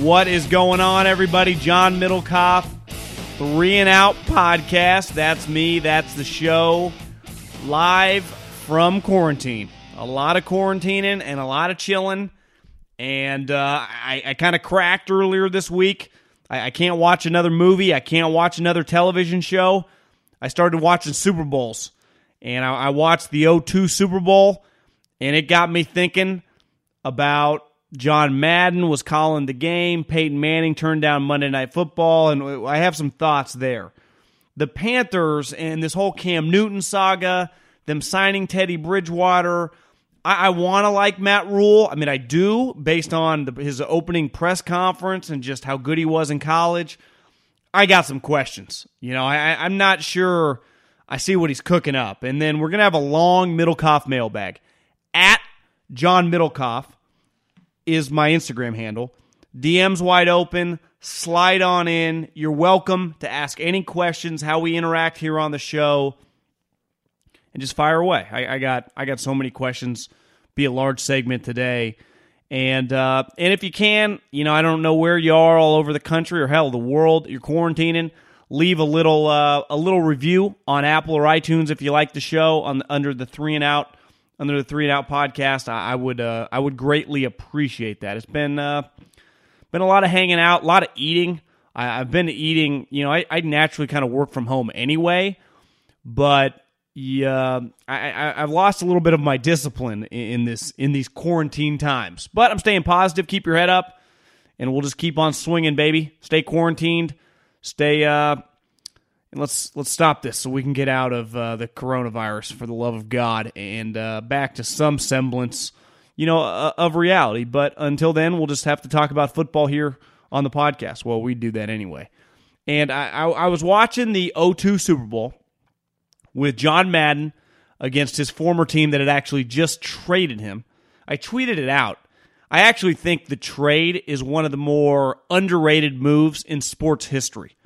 What is going on, everybody? Jon Middlekauff, Three and Out Podcast. That's me. That's the show. Live from quarantine. A lot of quarantining and a lot of chilling. And uh, I, I kind of cracked earlier this week. I, I can't watch another movie. I can't watch another television show. I started watching Super Bowls. And I, I watched the 02 Super Bowl. And it got me thinking about John Madden was calling the game. Peyton Manning turned down Monday Night Football, and I have some thoughts there. The Panthers and this whole Cam Newton saga, them signing Teddy Bridgewater. I, I want to like Matt Rhule. I mean, I do, based on the, his opening press conference and just how good he was in college. I got some questions. You know, I, I'm not sure I see what he's cooking up. And then we're going to have a long Middlekauff mailbag. At Jon Middlekauff is my Instagram handle. DM's wide open. Slide on in. You're welcome to ask any questions, how we interact here on the show, and just fire away. I, I got I got so many questions. Be a large segment today. And uh, and if you can, you know, I don't know where you are all over the country or hell the world. You're quarantining. Leave a little uh, a little review on Apple or iTunes if you like the show on under the three and out under the three and out podcast. I, I would uh, I would greatly appreciate that. It's been uh, been a lot of hanging out, a lot of eating. I, I've been eating. You know, I, I naturally kind of work from home anyway, but yeah, I, I I've lost a little bit of my discipline in, in this in these quarantine times. But I'm staying positive. Keep your head up, and we'll just keep on swinging, baby. Stay quarantined. Stay uh, and let's let's stop this so we can get out of uh, the coronavirus for the love of God and uh, back to some semblance, you know, uh, of reality. But until then, we'll just have to talk about football here on the podcast. Well, we do that anyway. And I, I, I was watching the O2 Super Bowl with John Madden against his former team that had actually just traded him. I tweeted it out. I actually think the trade is one of the more underrated moves in sports history.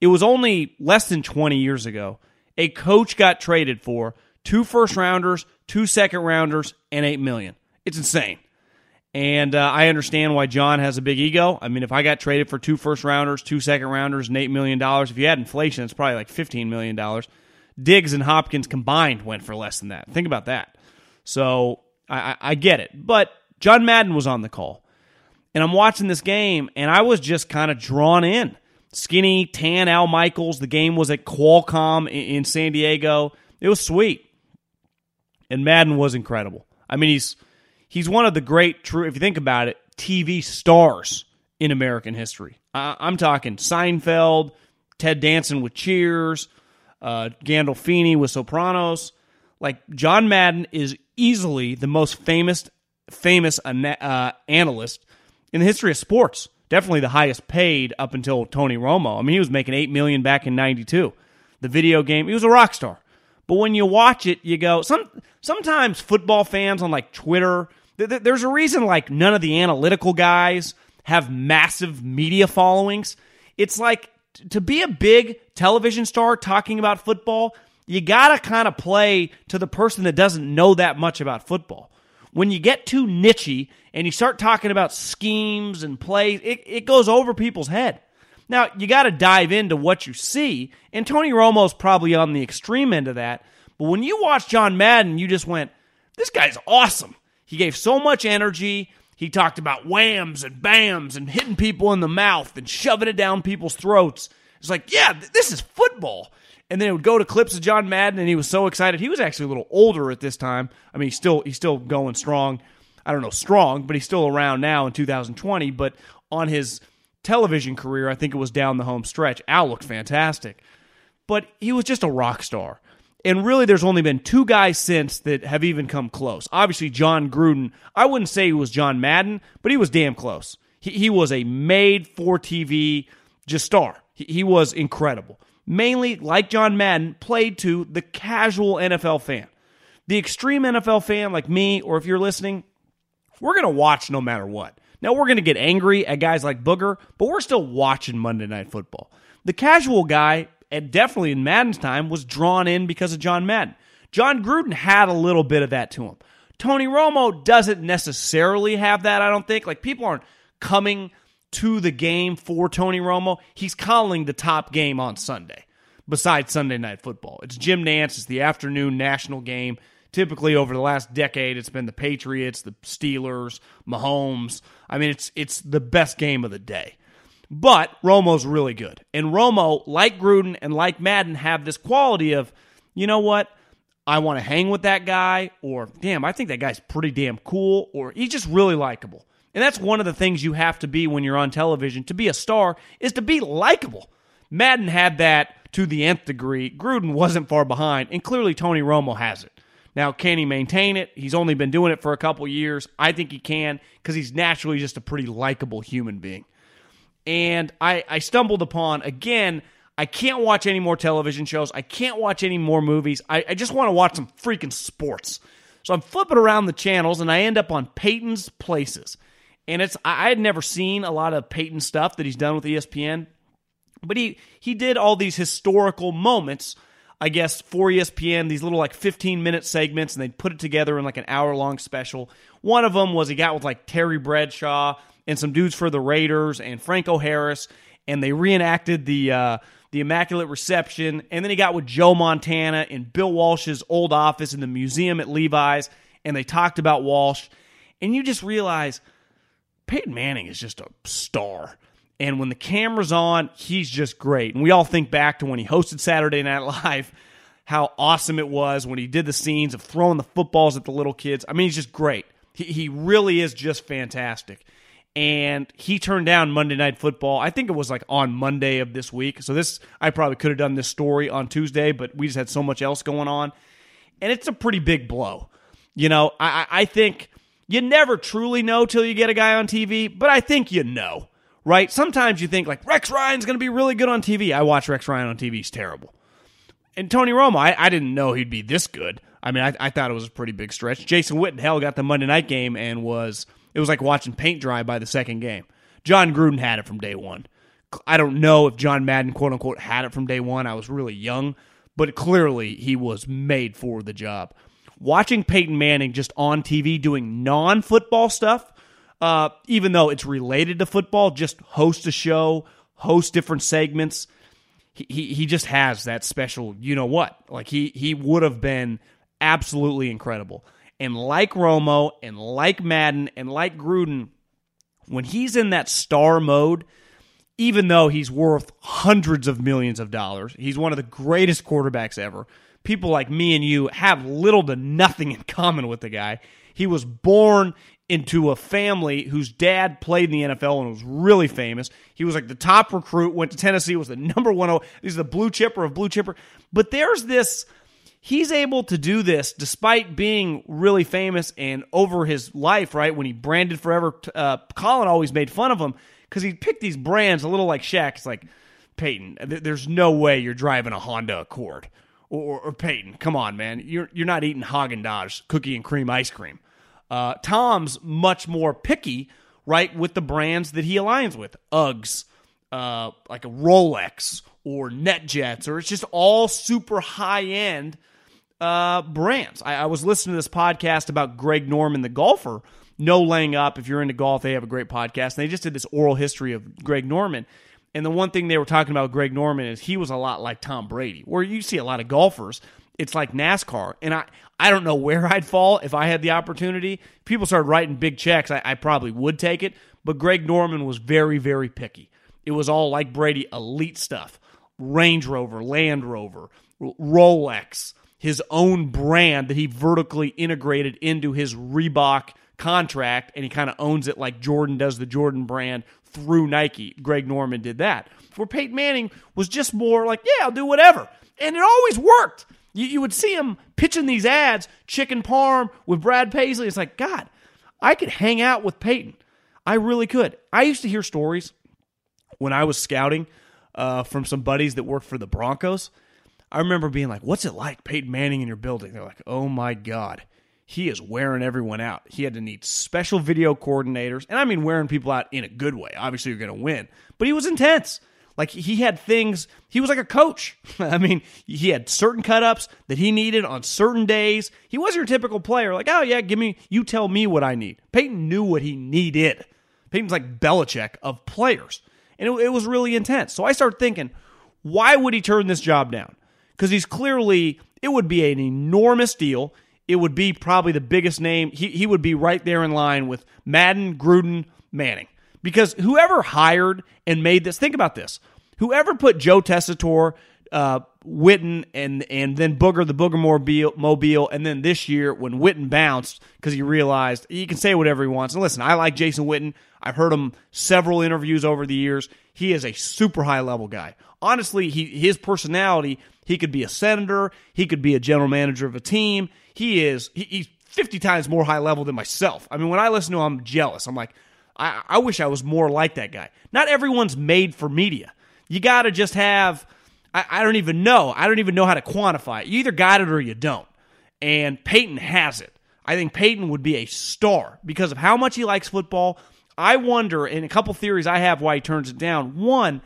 It was only less than 20 years ago. A coach got traded for two first rounders, two second rounders, and 8 million. It's insane. And uh, I understand why John has a big ego. I mean, if I got traded for two first rounders, two second rounders, and $8 million, if you had inflation, it's probably like $15 million. Diggs and Hopkins combined went for less than that. Think about that. So I, I, I get it. But John Madden was on the call. And I'm watching this game, and I was just kind of drawn in skinny, tan Al Michaels. The game was at Qualcomm in San Diego. It was sweet. And Madden was incredible. I mean, he's he's one of the great true if you think about it, TV stars in American history. I'm talking Seinfeld, Ted Danson with Cheers, uh, Gandolfini with Sopranos. Like John Madden is easily the most famous famous uh, analyst in the history of sports. Definitely the highest paid up until Tony Romo. I mean, he was making eight million back in '92. The video game, he was a rock star. But when you watch it, you go. Some sometimes football fans on like Twitter. there's a reason like none of the analytical guys have massive media followings. It's like to be a big television star talking about football, you got to kind of play to the person that doesn't know that much about football. When you get too nichey and you start talking about schemes and plays, it, it goes over people's head. Now, you got to dive into what you see, and Tony Romo's probably on the extreme end of that. But when you watch John Madden, you just went, this guy's awesome. He gave so much energy. He talked about whams and bams and hitting people in the mouth and shoving it down people's throats. It's like, yeah, this is football. And then it would go to clips of John Madden, and he was so excited. He was actually a little older at this time. I mean, he's still he's still going strong. I don't know strong, but he's still around now in 2020. But on his television career, I think it was down the home stretch. Al looked fantastic, but he was just a rock star. And really, there's only been two guys since that have even come close. Obviously, Jon Gruden. I wouldn't say he was John Madden, but he was damn close. He, he was a made for TV just star. He, he was incredible. Mainly, like John Madden, played to the casual NFL fan. The extreme NFL fan, like me, or if you're listening, we're going to watch no matter what. Now, we're going to get angry at guys like Booger, but we're still watching Monday Night Football. The casual guy and definitely in Madden's time, was drawn in because of John Madden. Jon Gruden had a little bit of that to him. Tony Romo doesn't necessarily have that, I don't think. Like, people aren't coming to the game for Tony Romo. He's calling the top game on Sunday, besides Sunday Night Football. It's Jim Nantz, it's the afternoon national game. Typically, over the last decade, it's been the Patriots, the Steelers, Mahomes. I mean, it's it's the best game of the day. But Romo's really good. And Romo, like Gruden and like Madden, have this quality of, you know what? I want to hang with that guy, or damn, I think that guy's pretty damn cool, or he's just really likable. And that's one of the things you have to be when you're on television to be a star is to be likable. Madden had that to the nth degree. Gruden wasn't far behind, and clearly Tony Romo has it. Now, can he maintain it? He's only been doing it for a couple years. I think he can because he's naturally just a pretty likable human being and I, I stumbled upon again. I can't watch any more television shows. I can't watch any more movies. I, I just want to watch some freaking sports. So I'm flipping around the channels and I end up on Peyton's Places. And it's I had never seen a lot of Peyton stuff that he's done with ESPN, but he he did all these historical moments, I guess, for ESPN. These little like 15 minute segments, and they put it together in like an hour long special. One of them was he got with like Terry Bradshaw and some dudes for the Raiders and Franco Harris, and they reenacted the uh, the Immaculate Reception. And then he got with Joe Montana in Bill Walsh's old office in the museum at Levi's, and they talked about Walsh. And you just realize Peyton Manning is just a star. And when the camera's on, he's just great. And we all think back to when he hosted Saturday Night Live, how awesome it was when he did the scenes of throwing the footballs at the little kids. I mean, he's just great. He, he really is just fantastic and he turned down Monday Night Football. I think it was like on Monday of this week. So this I probably could have done this story on Tuesday, but we just had so much else going on, and it's a pretty big blow. You know, I, I think you never truly know till you get a guy on TV, but I think you know, right? Sometimes you think like Rex Ryan's going to be really good on TV. I watch Rex Ryan on TV; he's terrible. And Tony Romo, I, I didn't know he'd be this good. I mean, I, I thought it was a pretty big stretch. Jason Witten, hell, got the Monday night game and was it was like watching paint dry by the second game. Jon Gruden had it from day one. I don't know if John Madden, quote unquote, had it from day one. I was really young, but clearly he was made for the job. Watching Peyton Manning just on TV doing non football stuff, uh, even though it's related to football, just host a show, host different segments. He, he, he just has that special, you know what? Like he, he would have been absolutely incredible. And like Romo and like Madden and like Gruden, when he's in that star mode, even though he's worth hundreds of millions of dollars, he's one of the greatest quarterbacks ever. People like me and you have little to nothing in common with the guy. He was born into a family whose dad played in the NFL and was really famous. He was like the top recruit, went to Tennessee, was the number one. He's the blue chipper of blue chipper. But there's this, he's able to do this despite being really famous and over his life, right? When he branded forever, uh, Colin always made fun of him because he picked these brands a little like Shaq. It's like, Peyton, there's no way you're driving a Honda Accord. Or, or, Peyton, come on, man. You're, you're not eating Haagen Dazs cookie and cream ice cream. Uh, Tom's much more picky, right, with the brands that he aligns with. Uggs, uh, like a Rolex or NetJets, or it's just all super high end uh, brands. I, I, was listening to this podcast about Greg Norman, the golfer. No laying up. If you're into golf, they have a great podcast. And they just did this oral history of Greg Norman. And the one thing they were talking about Greg Norman is he was a lot like Tom Brady, where you see a lot of golfers it's like NASCAR. And I, I don't know where I'd fall if I had the opportunity. people started writing big checks, I, I probably would take it. But Greg Norman was very, very picky. It was all like Brady, elite stuff Range Rover, Land Rover, Rolex, his own brand that he vertically integrated into his Reebok contract, and he kind of owns it like Jordan does the Jordan brand through Nike. Greg Norman did that. Where Peyton Manning was just more like, yeah, I'll do whatever. And it always worked. You, you would see him pitching these ads, chicken parm with Brad Paisley. It's like, God, I could hang out with Peyton. I really could. I used to hear stories when I was scouting uh, from some buddies that worked for the Broncos. I remember being like, What's it like, Peyton Manning, in your building? They're like, Oh my God. He is wearing everyone out. He had to need special video coordinators. And I mean, wearing people out in a good way. Obviously, you're going to win. But he was intense. Like he had things, he was like a coach. I mean, he had certain cut ups that he needed on certain days. He was your typical player, like, oh, yeah, give me, you tell me what I need. Peyton knew what he needed. Peyton's like Belichick of players. And it, it was really intense. So I started thinking, why would he turn this job down? Because he's clearly, it would be an enormous deal. It would be probably the biggest name. He, he would be right there in line with Madden, Gruden, Manning. Because whoever hired and made this, think about this. Whoever put Joe Tessitore, uh, Witten, and and then Booger the Booger Mobile, and then this year when Witten bounced because he realized he can say whatever he wants. And listen, I like Jason Witten. I've heard him several interviews over the years. He is a super high level guy. Honestly, he his personality. He could be a senator. He could be a general manager of a team. He is. He, he's 50 times more high level than myself. I mean, when I listen to him, I'm jealous. I'm like, I, I wish I was more like that guy. Not everyone's made for media. You got to just have, I, I don't even know. I don't even know how to quantify it. You either got it or you don't. And Peyton has it. I think Peyton would be a star because of how much he likes football. I wonder, and a couple theories I have why he turns it down. One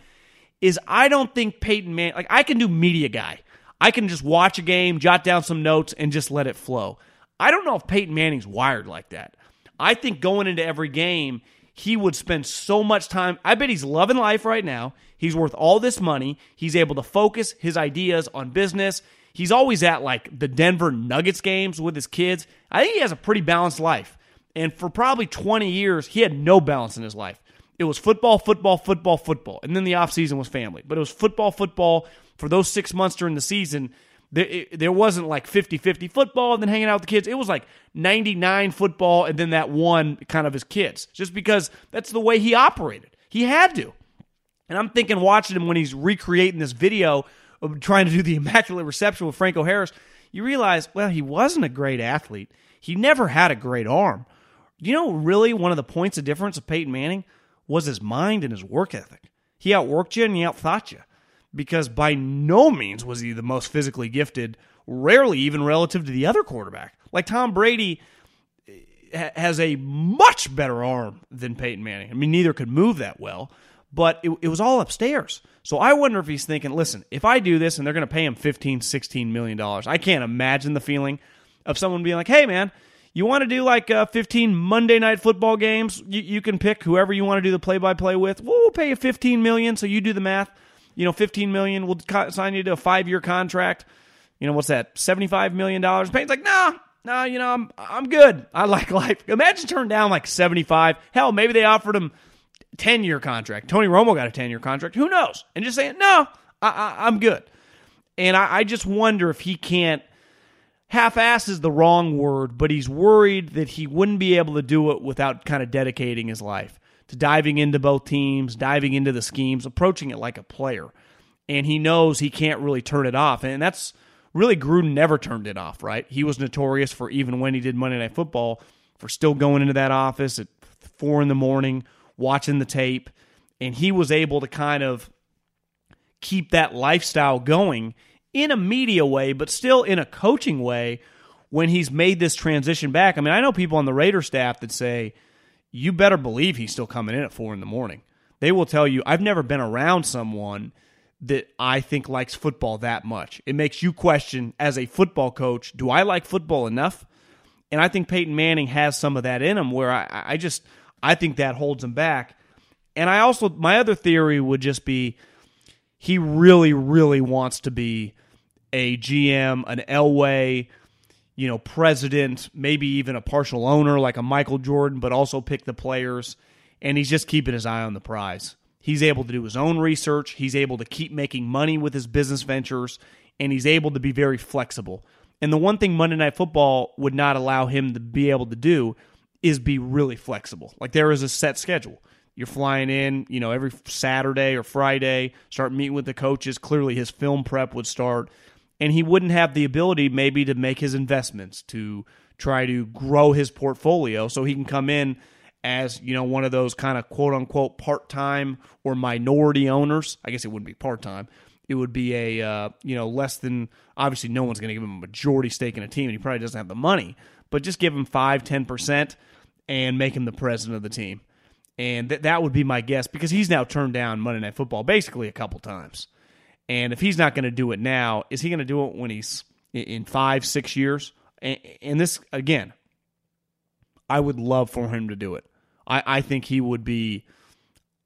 is I don't think Peyton Man like I can do media guy. I can just watch a game, jot down some notes, and just let it flow. I don't know if Peyton Manning's wired like that. I think going into every game, he would spend so much time. I bet he's loving life right now. He's worth all this money. He's able to focus his ideas on business. He's always at like the Denver Nuggets games with his kids. I think he has a pretty balanced life. And for probably 20 years, he had no balance in his life. It was football, football, football, football. And then the offseason was family. But it was football, football for those six months during the season there, it, there wasn't like 50 50 football and then hanging out with the kids. It was like 99 football and then that one kind of his kids, just because that's the way he operated. He had to. And I'm thinking, watching him when he's recreating this video of trying to do the Immaculate Reception with Franco Harris, you realize, well, he wasn't a great athlete. He never had a great arm. You know, really, one of the points of difference of Peyton Manning was his mind and his work ethic. He outworked you and he outthought you because by no means was he the most physically gifted, rarely even relative to the other quarterback. Like Tom Brady eh, has a much better arm than Peyton Manning. I mean, neither could move that well, but it, it was all upstairs. So I wonder if he's thinking, listen, if I do this and they're going to pay him 15, 16 million dollars, I can't imagine the feeling of someone being like, hey, man, you want to do like uh, 15 Monday night football games? You, you can pick whoever you want to do the play by play with. We'll pay you 15 million, so you do the math you know, 15 million, we'll sign you to a five year contract. You know, what's that? $75 million. Payne's like, nah, nah, you know, I'm, I'm good. I like life. Imagine turning down like 75. Hell, maybe they offered him 10 year contract. Tony Romo got a 10 year contract. Who knows? And just saying, no, I I, am good. And I, I just wonder if he can't half ass is the wrong word, but he's worried that he wouldn't be able to do it without kind of dedicating his life to diving into both teams, diving into the schemes, approaching it like a player. And he knows he can't really turn it off. And that's really Gruden never turned it off, right? He was notorious for even when he did Monday Night Football for still going into that office at four in the morning, watching the tape. And he was able to kind of keep that lifestyle going in a media way, but still in a coaching way when he's made this transition back. I mean, I know people on the Raider staff that say, you better believe he's still coming in at four in the morning. They will tell you, I've never been around someone that I think likes football that much. It makes you question, as a football coach, do I like football enough? And I think Peyton Manning has some of that in him where I, I just, I think that holds him back. And I also, my other theory would just be he really, really wants to be a GM, an Elway, you know, president, maybe even a partial owner like a Michael Jordan, but also pick the players. And he's just keeping his eye on the prize. He's able to do his own research. He's able to keep making money with his business ventures, and he's able to be very flexible. And the one thing Monday Night Football would not allow him to be able to do is be really flexible. Like there is a set schedule. You're flying in, you know, every Saturday or Friday, start meeting with the coaches. Clearly, his film prep would start and he wouldn't have the ability maybe to make his investments to try to grow his portfolio. So he can come in as you know one of those kind of quote unquote part-time or minority owners. I guess it wouldn't be part-time. It would be a uh, you know less than obviously no one's going to give him a majority stake in a team and he probably doesn't have the money but just give him 5 10% and make him the president of the team. And th- that would be my guess because he's now turned down monday night football basically a couple times and if he's not going to do it now, is he going to do it when he's in five, six years? And, this, again, I would love for him to do it. I, I think he would be,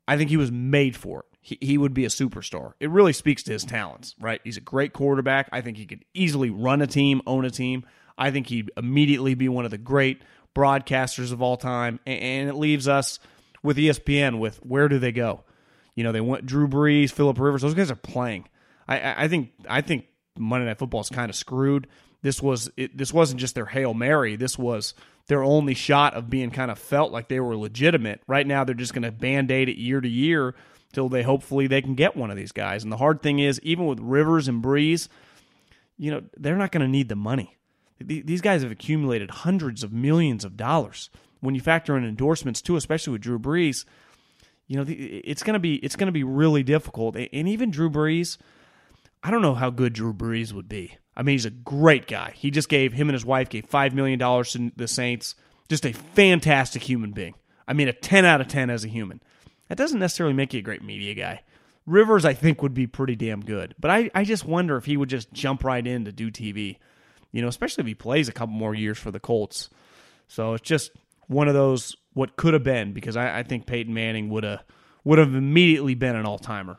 I think he was made for it. He, he would be a superstar. It really speaks to his talents, right? He's a great quarterback. I think he could easily run a team, own a team. I think he'd immediately be one of the great broadcasters of all time. And it leaves us with ESPN with where do they go? You know, they went Drew Brees, Philip Rivers. Those guys are playing. I, I think I think Monday Night Football is kind of screwed. This was it, this wasn't just their hail mary. This was their only shot of being kind of felt like they were legitimate. Right now, they're just going to band aid it year to year till they hopefully they can get one of these guys. And the hard thing is, even with Rivers and Brees, you know they're not going to need the money. These guys have accumulated hundreds of millions of dollars. When you factor in endorsements too, especially with Drew Brees, you know it's going to be it's going to be really difficult. And even Drew Brees I don't know how good Drew Brees would be. I mean, he's a great guy. He just gave him and his wife gave five million dollars to the Saints. Just a fantastic human being. I mean, a ten out of ten as a human. That doesn't necessarily make you a great media guy. Rivers, I think, would be pretty damn good. But I, I just wonder if he would just jump right in to do TV. You know, especially if he plays a couple more years for the Colts. So it's just one of those what could have been because I, I think Peyton Manning would have would have immediately been an all timer.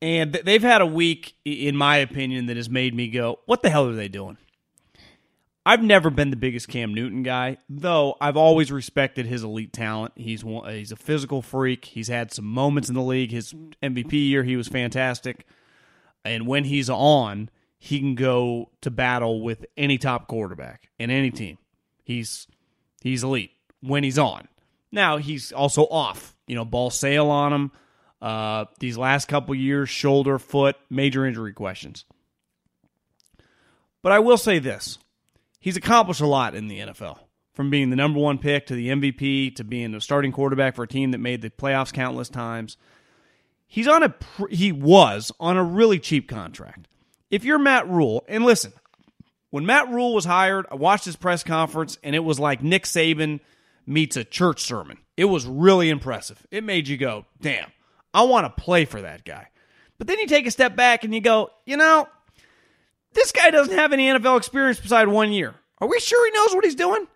And they've had a week, in my opinion, that has made me go, what the hell are they doing? I've never been the biggest Cam Newton guy, though I've always respected his elite talent. He's one, he's a physical freak. He's had some moments in the league. His MVP year, he was fantastic. And when he's on, he can go to battle with any top quarterback in any team. He's he's elite when he's on. Now he's also off. You know, ball sail on him. Uh, these last couple years, shoulder, foot, major injury questions. But I will say this: he's accomplished a lot in the NFL. From being the number one pick to the MVP to being a starting quarterback for a team that made the playoffs countless times. He's on a he was on a really cheap contract. If you're Matt Rhule, and listen, when Matt Rhule was hired, I watched his press conference and it was like Nick Saban meets a church sermon. It was really impressive. It made you go, "Damn, I want to play for that guy." But then you take a step back and you go, "You know, this guy doesn't have any NFL experience beside one year. Are we sure he knows what he's doing?"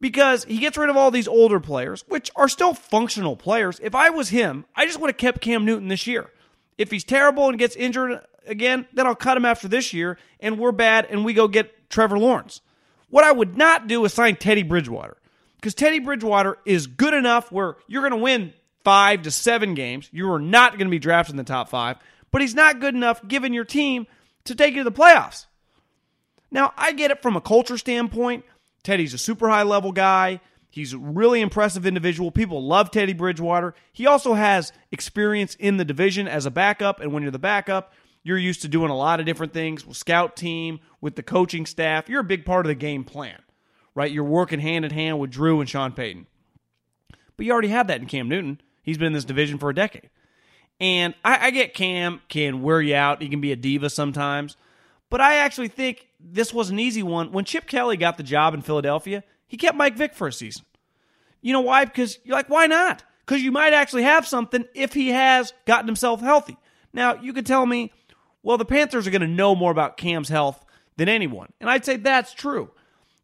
because he gets rid of all these older players, which are still functional players. If I was him, I just would have kept Cam Newton this year. If he's terrible and gets injured again, then I'll cut him after this year and we're bad and we go get Trevor Lawrence. What I would not do is sign Teddy Bridgewater because Teddy Bridgewater is good enough where you're going to win five to seven games. You are not going to be drafted in the top five, but he's not good enough given your team to take you to the playoffs. Now, I get it from a culture standpoint. Teddy's a super high level guy. He's a really impressive individual. People love Teddy Bridgewater. He also has experience in the division as a backup. And when you're the backup, you're used to doing a lot of different things with scout team, with the coaching staff. You're a big part of the game plan, right? You're working hand in hand with Drew and Sean Payton. But you already have that in Cam Newton. He's been in this division for a decade. And I, I get Cam can wear you out. He can be a diva sometimes. But I actually think this was an easy one. When Chip Kelly got the job in Philadelphia, he kept Mike Vick for a season. You know why? Because you're like, why not? Because you might actually have something if he has gotten himself healthy. Now, you could tell me, well, the Panthers are going to know more about Cam's health than anyone. And I'd say that's true.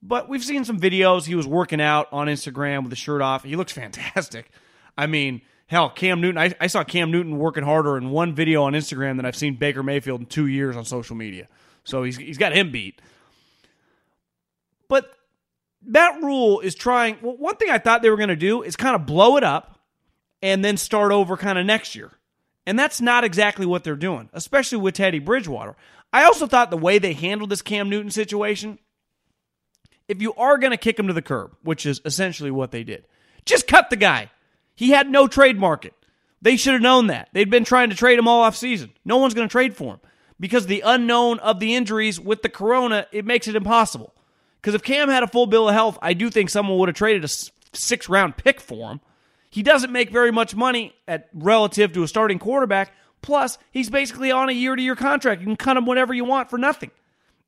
But we've seen some videos. He was working out on Instagram with the shirt off. He looks fantastic. I mean, hell, Cam Newton, I, I saw Cam Newton working harder in one video on Instagram than I've seen Baker Mayfield in two years on social media. So he's, he's got him beat. But Matt Rhule is trying. Well, one thing I thought they were going to do is kind of blow it up and then start over kind of next year. And that's not exactly what they're doing, especially with Teddy Bridgewater. I also thought the way they handled this Cam Newton situation, if you are going to kick him to the curb, which is essentially what they did, just cut the guy. He had no trade market. They should have known that. They'd been trying to trade him all off season. No one's going to trade for him because the unknown of the injuries with the corona, it makes it impossible. Because if Cam had a full bill of health, I do think someone would have traded a six round pick for him. He doesn't make very much money at relative to a starting quarterback. Plus, he's basically on a year to year contract. You can cut him whenever you want for nothing.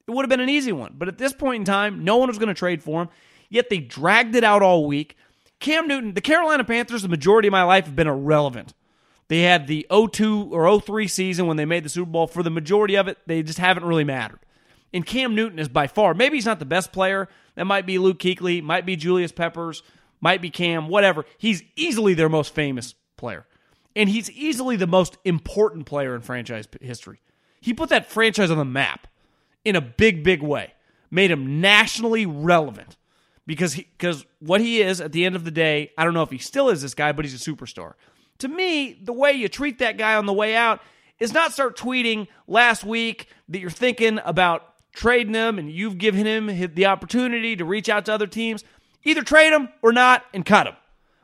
It would have been an easy one. But at this point in time, no one was going to trade for him. Yet they dragged it out all week. Cam Newton, the Carolina Panthers, the majority of my life have been irrelevant. They had the 02 or 03 season when they made the Super Bowl. For the majority of it, they just haven't really mattered. And Cam Newton is by far, maybe he's not the best player. That might be Luke Kuechly, might be Julius Peppers, might be Cam, whatever. He's easily their most famous player. And he's easily the most important player in franchise history. He put that franchise on the map in a big, big way, made him nationally relevant because because what he is at the end of the day, I don't know if he still is this guy, but he's a superstar. To me, the way you treat that guy on the way out is not start tweeting last week that you're thinking about trading him and you've given him the opportunity to reach out to other teams. Either trade him or not and cut him.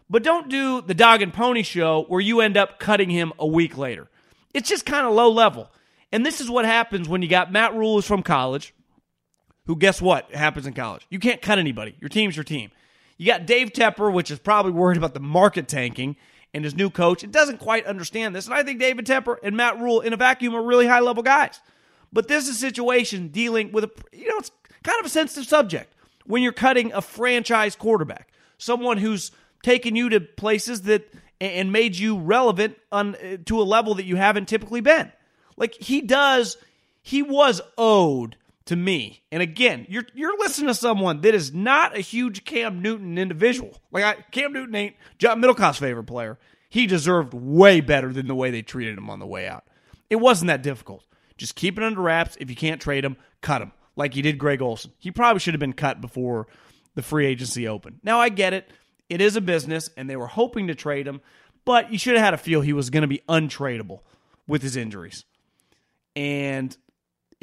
But don't do the dog and pony show where you end up cutting him a week later. It's just kind of low level. And this is what happens when you got Matt Rhule from college, who guess what happens in college? You can't cut anybody. Your team's your team. You got Dave Tepper, which is probably worried about the market tanking, and his new coach. It doesn't quite understand this. And I think David Tepper and Matt Rhule in a vacuum are really high level guys. But this is a situation dealing with a, you know, it's kind of a sensitive subject when you're cutting a franchise quarterback, someone who's taken you to places that and made you relevant on uh, to a level that you haven't typically been. Like he does, he was owed to me. And again, you're you're listening to someone that is not a huge Cam Newton individual. Like I, Cam Newton ain't Jon Middlekauff's favorite player. He deserved way better than the way they treated him on the way out. It wasn't that difficult. Just keep it under wraps. If you can't trade him, cut him like you did Greg Olsen. He probably should have been cut before the free agency opened. Now I get it. It is a business, and they were hoping to trade him, but you should have had a feel he was going to be untradeable with his injuries. And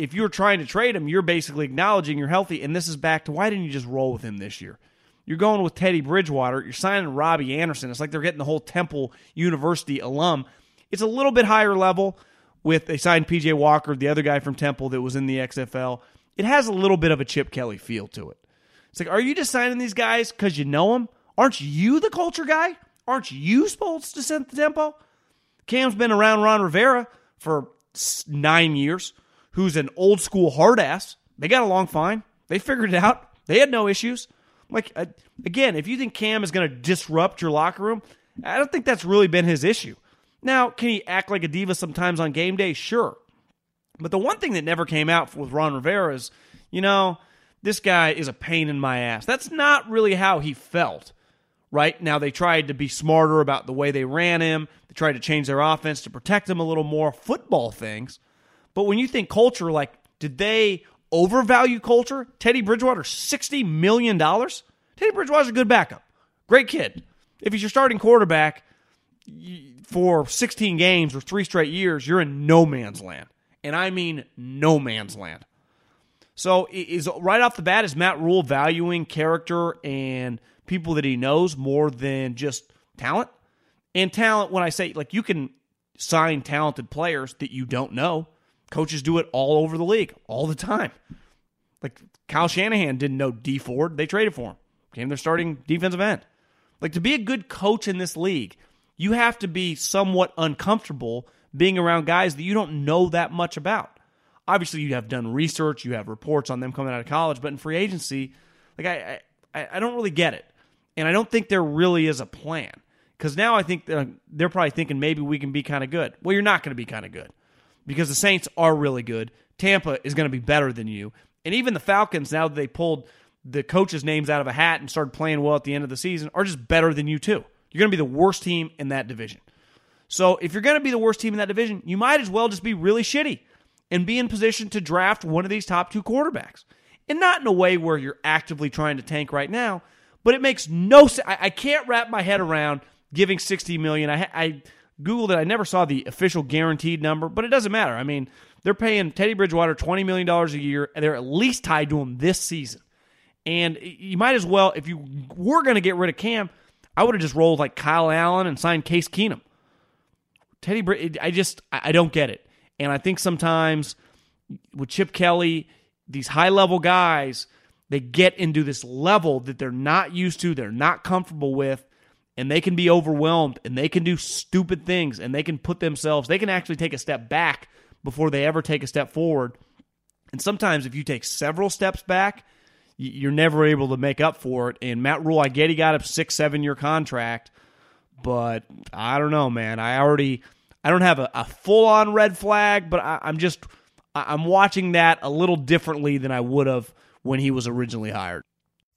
if you're trying to trade him, you're basically acknowledging you're healthy. And this is back to why didn't you just roll with him this year? You're going with Teddy Bridgewater. You're signing Robbie Anderson. It's like they're getting the whole Temple University alum. It's a little bit higher level with they signed PJ Walker, the other guy from Temple that was in the XFL. It has a little bit of a Chip Kelly feel to it. It's like, are you just signing these guys because you know them? Aren't you the culture guy? Aren't you supposed to set the tempo? Cam's been around Ron Rivera for nine years, who's an old school hard ass. They got along fine. They figured it out. They had no issues. Like, uh, again, if you think Cam is going to disrupt your locker room, I don't think that's really been his issue. Now, can he act like a diva sometimes on game day? Sure. But the one thing that never came out with Ron Rivera is, you know, this guy is a pain in my ass. That's not really how he felt, right? Now, they tried to be smarter about the way they ran him, they tried to change their offense to protect him a little more, football things. But when you think culture, like, did they overvalue culture? Teddy Bridgewater, $60 million? Teddy Bridgewater's a good backup. Great kid. If he's your starting quarterback for 16 games or three straight years, you're in no man's land. And I mean no man's land. So is right off the bat is Matt Rhule valuing character and people that he knows more than just talent? And talent when I say like you can sign talented players that you don't know. Coaches do it all over the league all the time. Like Kyle Shanahan didn't know Dee Ford, they traded for him. Became their starting defensive end. Like to be a good coach in this league, you have to be somewhat uncomfortable being around guys that you don't know that much about. Obviously, you have done research, you have reports on them coming out of college, but in free agency, like I, I, I don't really get it, and I don't think there really is a plan. Because now I think they're, they're probably thinking maybe we can be kind of good. Well, you're not going to be kind of good because the Saints are really good. Tampa is going to be better than you, and even the Falcons now that they pulled the coaches' names out of a hat and started playing well at the end of the season are just better than you too. You're going to be the worst team in that division. So if you're going to be the worst team in that division, you might as well just be really shitty and be in position to draft one of these top two quarterbacks. and not in a way where you're actively trying to tank right now. But it makes no sense. I, I can't wrap my head around giving 60 million. I, I googled it. I never saw the official guaranteed number, but it doesn't matter. I mean, they're paying Teddy Bridgewater $20 million a year, and they're at least tied to him this season. And you might as well, if you were going to get rid of Cam, I would have just rolled like Kyle Allen and signed Case Keenum. Teddy, Br- I just, I don't get it. And I think sometimes with Chip Kelly, these high level guys, they get into this level that they're not used to, they're not comfortable with, and they can be overwhelmed and they can do stupid things and they can put themselves, they can actually take a step back before they ever take a step forward. And sometimes if you take several steps back, you're never able to make up for it. And Matt Rhule, I get he got a six, seven year contract, but I don't know, man. I already, I don't have a, a full on red flag, but I, I'm just, I'm watching that a little differently than I would have when he was originally hired.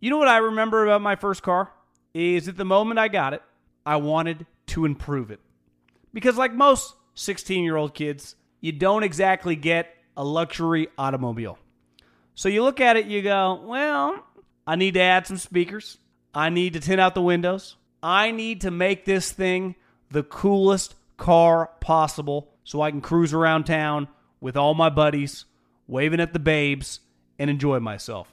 You know what I remember about my first car? Is at the moment I got it, I wanted to improve it. Because, like most 16 year old kids, you don't exactly get a luxury automobile. So you look at it, you go, well, I need to add some speakers. I need to tint out the windows. I need to make this thing the coolest car possible so I can cruise around town with all my buddies, waving at the babes, and enjoy myself.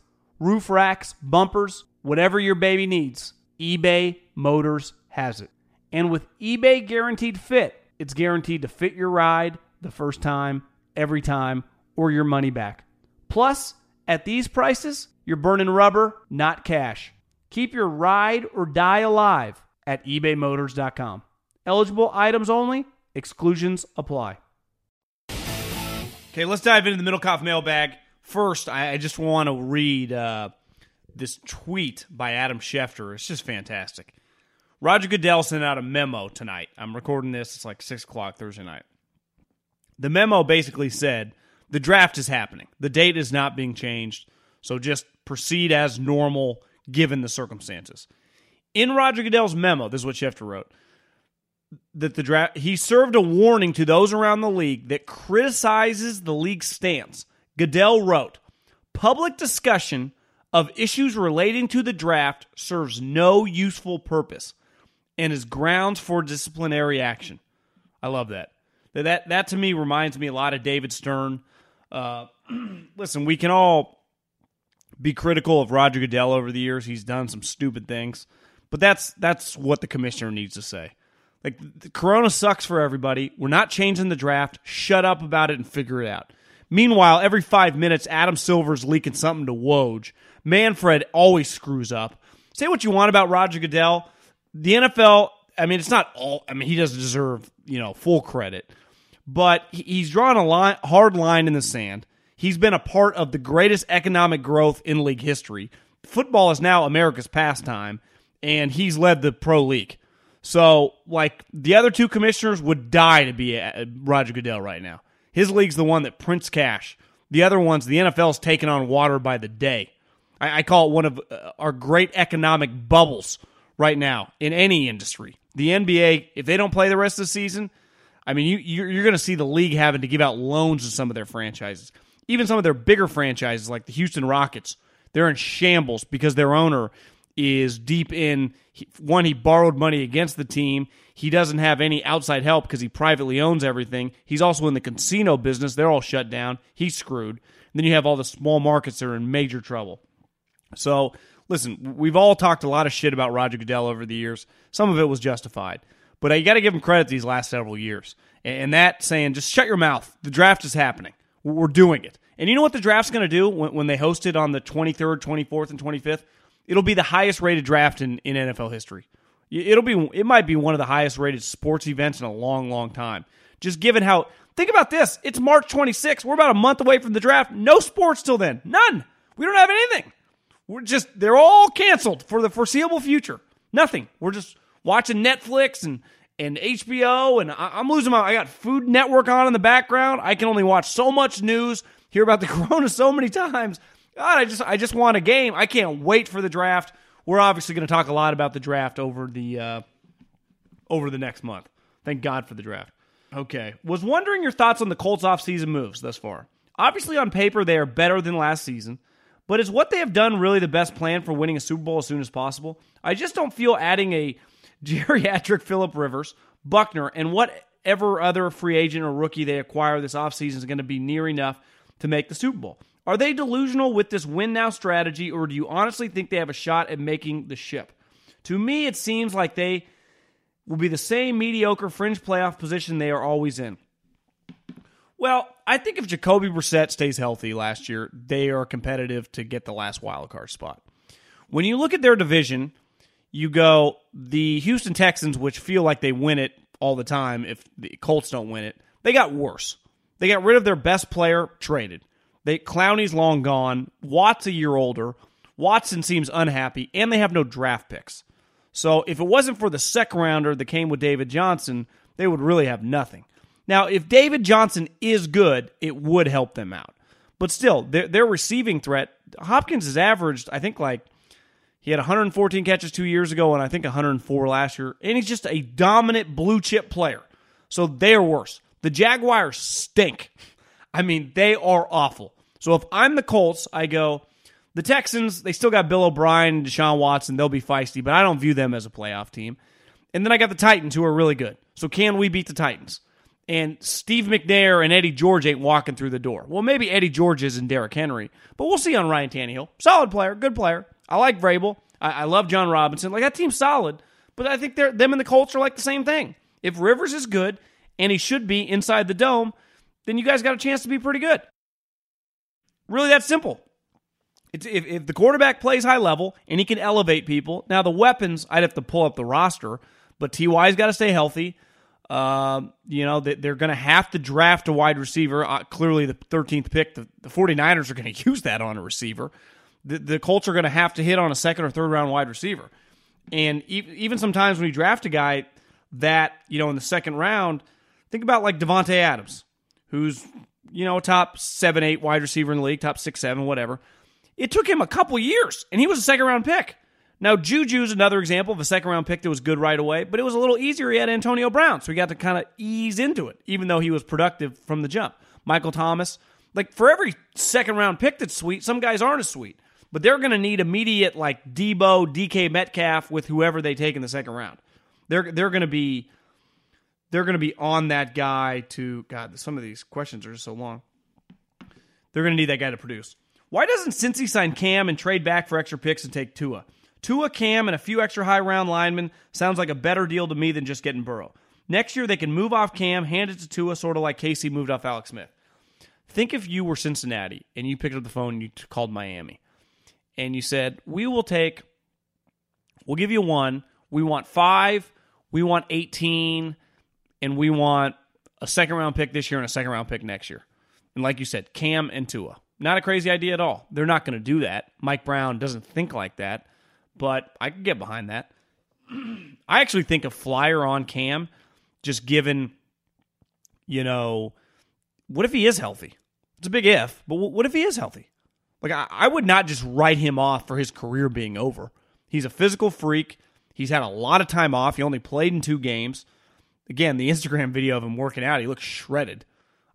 roof racks, bumpers, whatever your baby needs, eBay Motors has it. And with eBay Guaranteed Fit, it's guaranteed to fit your ride the first time, every time, or your money back. Plus, at these prices, you're burning rubber, not cash. Keep your ride or die alive at ebaymotors.com. Eligible items only, exclusions apply. Okay, let's dive into the Middlekauff mailbag. First, I just want to read uh, this tweet by Adam Schefter. It's just fantastic. Roger Goodell sent out a memo tonight. I'm recording this. It's like six o'clock Thursday night. The memo basically said the draft is happening. The date is not being changed. So just proceed as normal given the circumstances. In Roger Goodell's memo, this is what Schefter wrote. That the draft he served a warning to those around the league that criticizes the league's stance. Goodell wrote, Public discussion of issues relating to the draft serves no useful purpose and is grounds for disciplinary action. I love that. That that to me reminds me a lot of David Stern. Uh, listen, we can all be critical of Roger Goodell over the years. He's done some stupid things, but that's that's what the commissioner needs to say. Like Corona sucks for everybody. We're not changing the draft. Shut up about it and figure it out. Meanwhile, every five minutes, Adam Silver's leaking something to Woj. Manfred always screws up. Say what you want about Roger Goodell. The NFL, I mean, it's not all. I mean, he doesn't deserve you know full credit, but he's drawn a line, hard line in the sand. He's been a part of the greatest economic growth in league history. Football is now America's pastime, and he's led the pro league. So, like the other two commissioners would die to be uh, Roger Goodell right now. His league's the one that prints cash. The other ones, the NFL's taking on water by the day. I, I call it one of uh, our great economic bubbles right now in any industry. The NBA, if they don't play the rest of the season, I mean, you, you're, you're going to see the league having to give out loans to some of their franchises even some of their bigger franchises like the Houston Rockets, they're in shambles because their owner is deep in. One he borrowed money against the team. He doesn't have any outside help because he privately owns everything. He's also in the casino business. They're all shut down. He's screwed. And then you have all the small markets that are in major trouble. So listen we've all talked a lot of shit about roger goodell over the years. Some of it was justified. But uh, you got to give him credit these last several years. And that saying just shut your mouth. The draft is happening. We're doing it. And you know what the draft's going to do when, when they host it on the 23rd, 24th, and 25th? It'll be the highest rated draft in, in NFL history. It'll be it might be one of the highest rated sports events in a long, long time. Just given how think about this. It's March 26th. We're about a month away from the draft. No sports till then. None. We don't have anything. We're just they're all canceled for the foreseeable future. Nothing. We're just watching Netflix and and HBO, and I, am losing my. I got Food Network on in the background. I can only watch so much news, hear about the Corona so many times. God, I just I just want a game. I can't wait for the draft. We're obviously going to talk a lot about the draft over the uh, over the next month. Thank God for the draft. Okay, was wondering your thoughts on the Colts offseason moves thus far. Obviously, on paper, they are better than last season, but is what they have done really the best plan for winning a Super Bowl as soon as possible? I just don't feel adding a geriatric Philip Rivers, Buckner, and whatever other free agent or rookie they acquire this offseason is going to be near enough to make the Super Bowl. Are they delusional with this win now strategy, or do you honestly think they have a shot at making the ship? To me, it seems like they will be the same mediocre fringe playoff position they are always in. Well, I think if Jacoby Brissett stays healthy last year, they are competitive to get the last wild card spot. When you look at their division, you go the Houston Texans, which feel like they win it all the time if the Colts don't win it. They got worse. They got rid of their best player, traded. They Clowney's long gone. Watt's a year older. Watson seems unhappy, and they have no draft picks. So if it wasn't for the second rounder that came with David Johnson, they would really have nothing. Now, if David Johnson is good, it would help them out. But still, their, their receiving threat, Hopkins has averaged, I think, like he had 114 catches two years ago and I think 104 last year. And he's just a dominant blue chip player. So they are worse. The Jaguars stink. I mean, they are awful. So if I'm the Colts, I go, the Texans, they still got Bill O'Brien and Deshaun Watson. They'll be feisty, but I don't view them as a playoff team. And then I got the Titans, who are really good. So can we beat the Titans? And Steve McNair and Eddie George ain't walking through the door. Well, maybe Eddie George is and Derrick Henry, but we'll see on Ryan Tannehill. Solid player, good player. I like Vrabel. I, I love Jon Robinson. Like that team's solid, but I think they're them and the Colts are like the same thing. If Rivers is good and he should be inside the dome, then you guys got a chance to be pretty good. Really, that simple. It's, if, if the quarterback plays high level and he can elevate people, now the weapons, I'd have to pull up the roster, but Ty's got to stay healthy. Uh, you know, they're going to have to draft a wide receiver. Uh, clearly, the 13th pick, the, the 49ers are going to use that on a receiver. The, the Colts are going to have to hit on a second or third round wide receiver. And even sometimes when you draft a guy that, you know, in the second round, think about like Davante Adams, who's, you know, top seven, eight wide receiver in the league, top six, seven, whatever. It took him a couple years, and he was a second round pick. Now, Juju's another example of a second round pick that was good right away, but it was a little easier. He had Antonio Brown, so he got to kind of ease into it, even though he was productive from the jump. Michael Thomas, like for every second round pick that's sweet, some guys aren't as sweet. But they're going to need immediate like Deebo, DK Metcalf with whoever they take in the second round. They're they're going to be they're going to be on that guy to God. Some of these questions are just so long. They're going to need that guy to produce. Why doesn't Cincy sign Cam and trade back for extra picks and take Tua? Tua, Cam, and a few extra high round linemen sounds like a better deal to me than just getting Burrow. Next year, they can move off Cam, hand it to Tua, sort of like KC moved off Alex Smith. Think if you were Cincinnati and you picked up the phone and you called Miami and you said, We will take, we'll give you one. We want five, we want 18, and we want a second round pick this year and a second round pick next year. And like you said, Cam and Tua. Not a crazy idea at all. They're not going to do that. Mike Brown doesn't think like that, but I could get behind that. I actually think a flyer on Cam, just given, you know, what if he is healthy? It's a big if, but what if he is healthy? Like, I, would not just write him off for his career being over. He's a physical freak. He's had a lot of time off. He only played in two games. Again, the Instagram video of him working out, he looks shredded.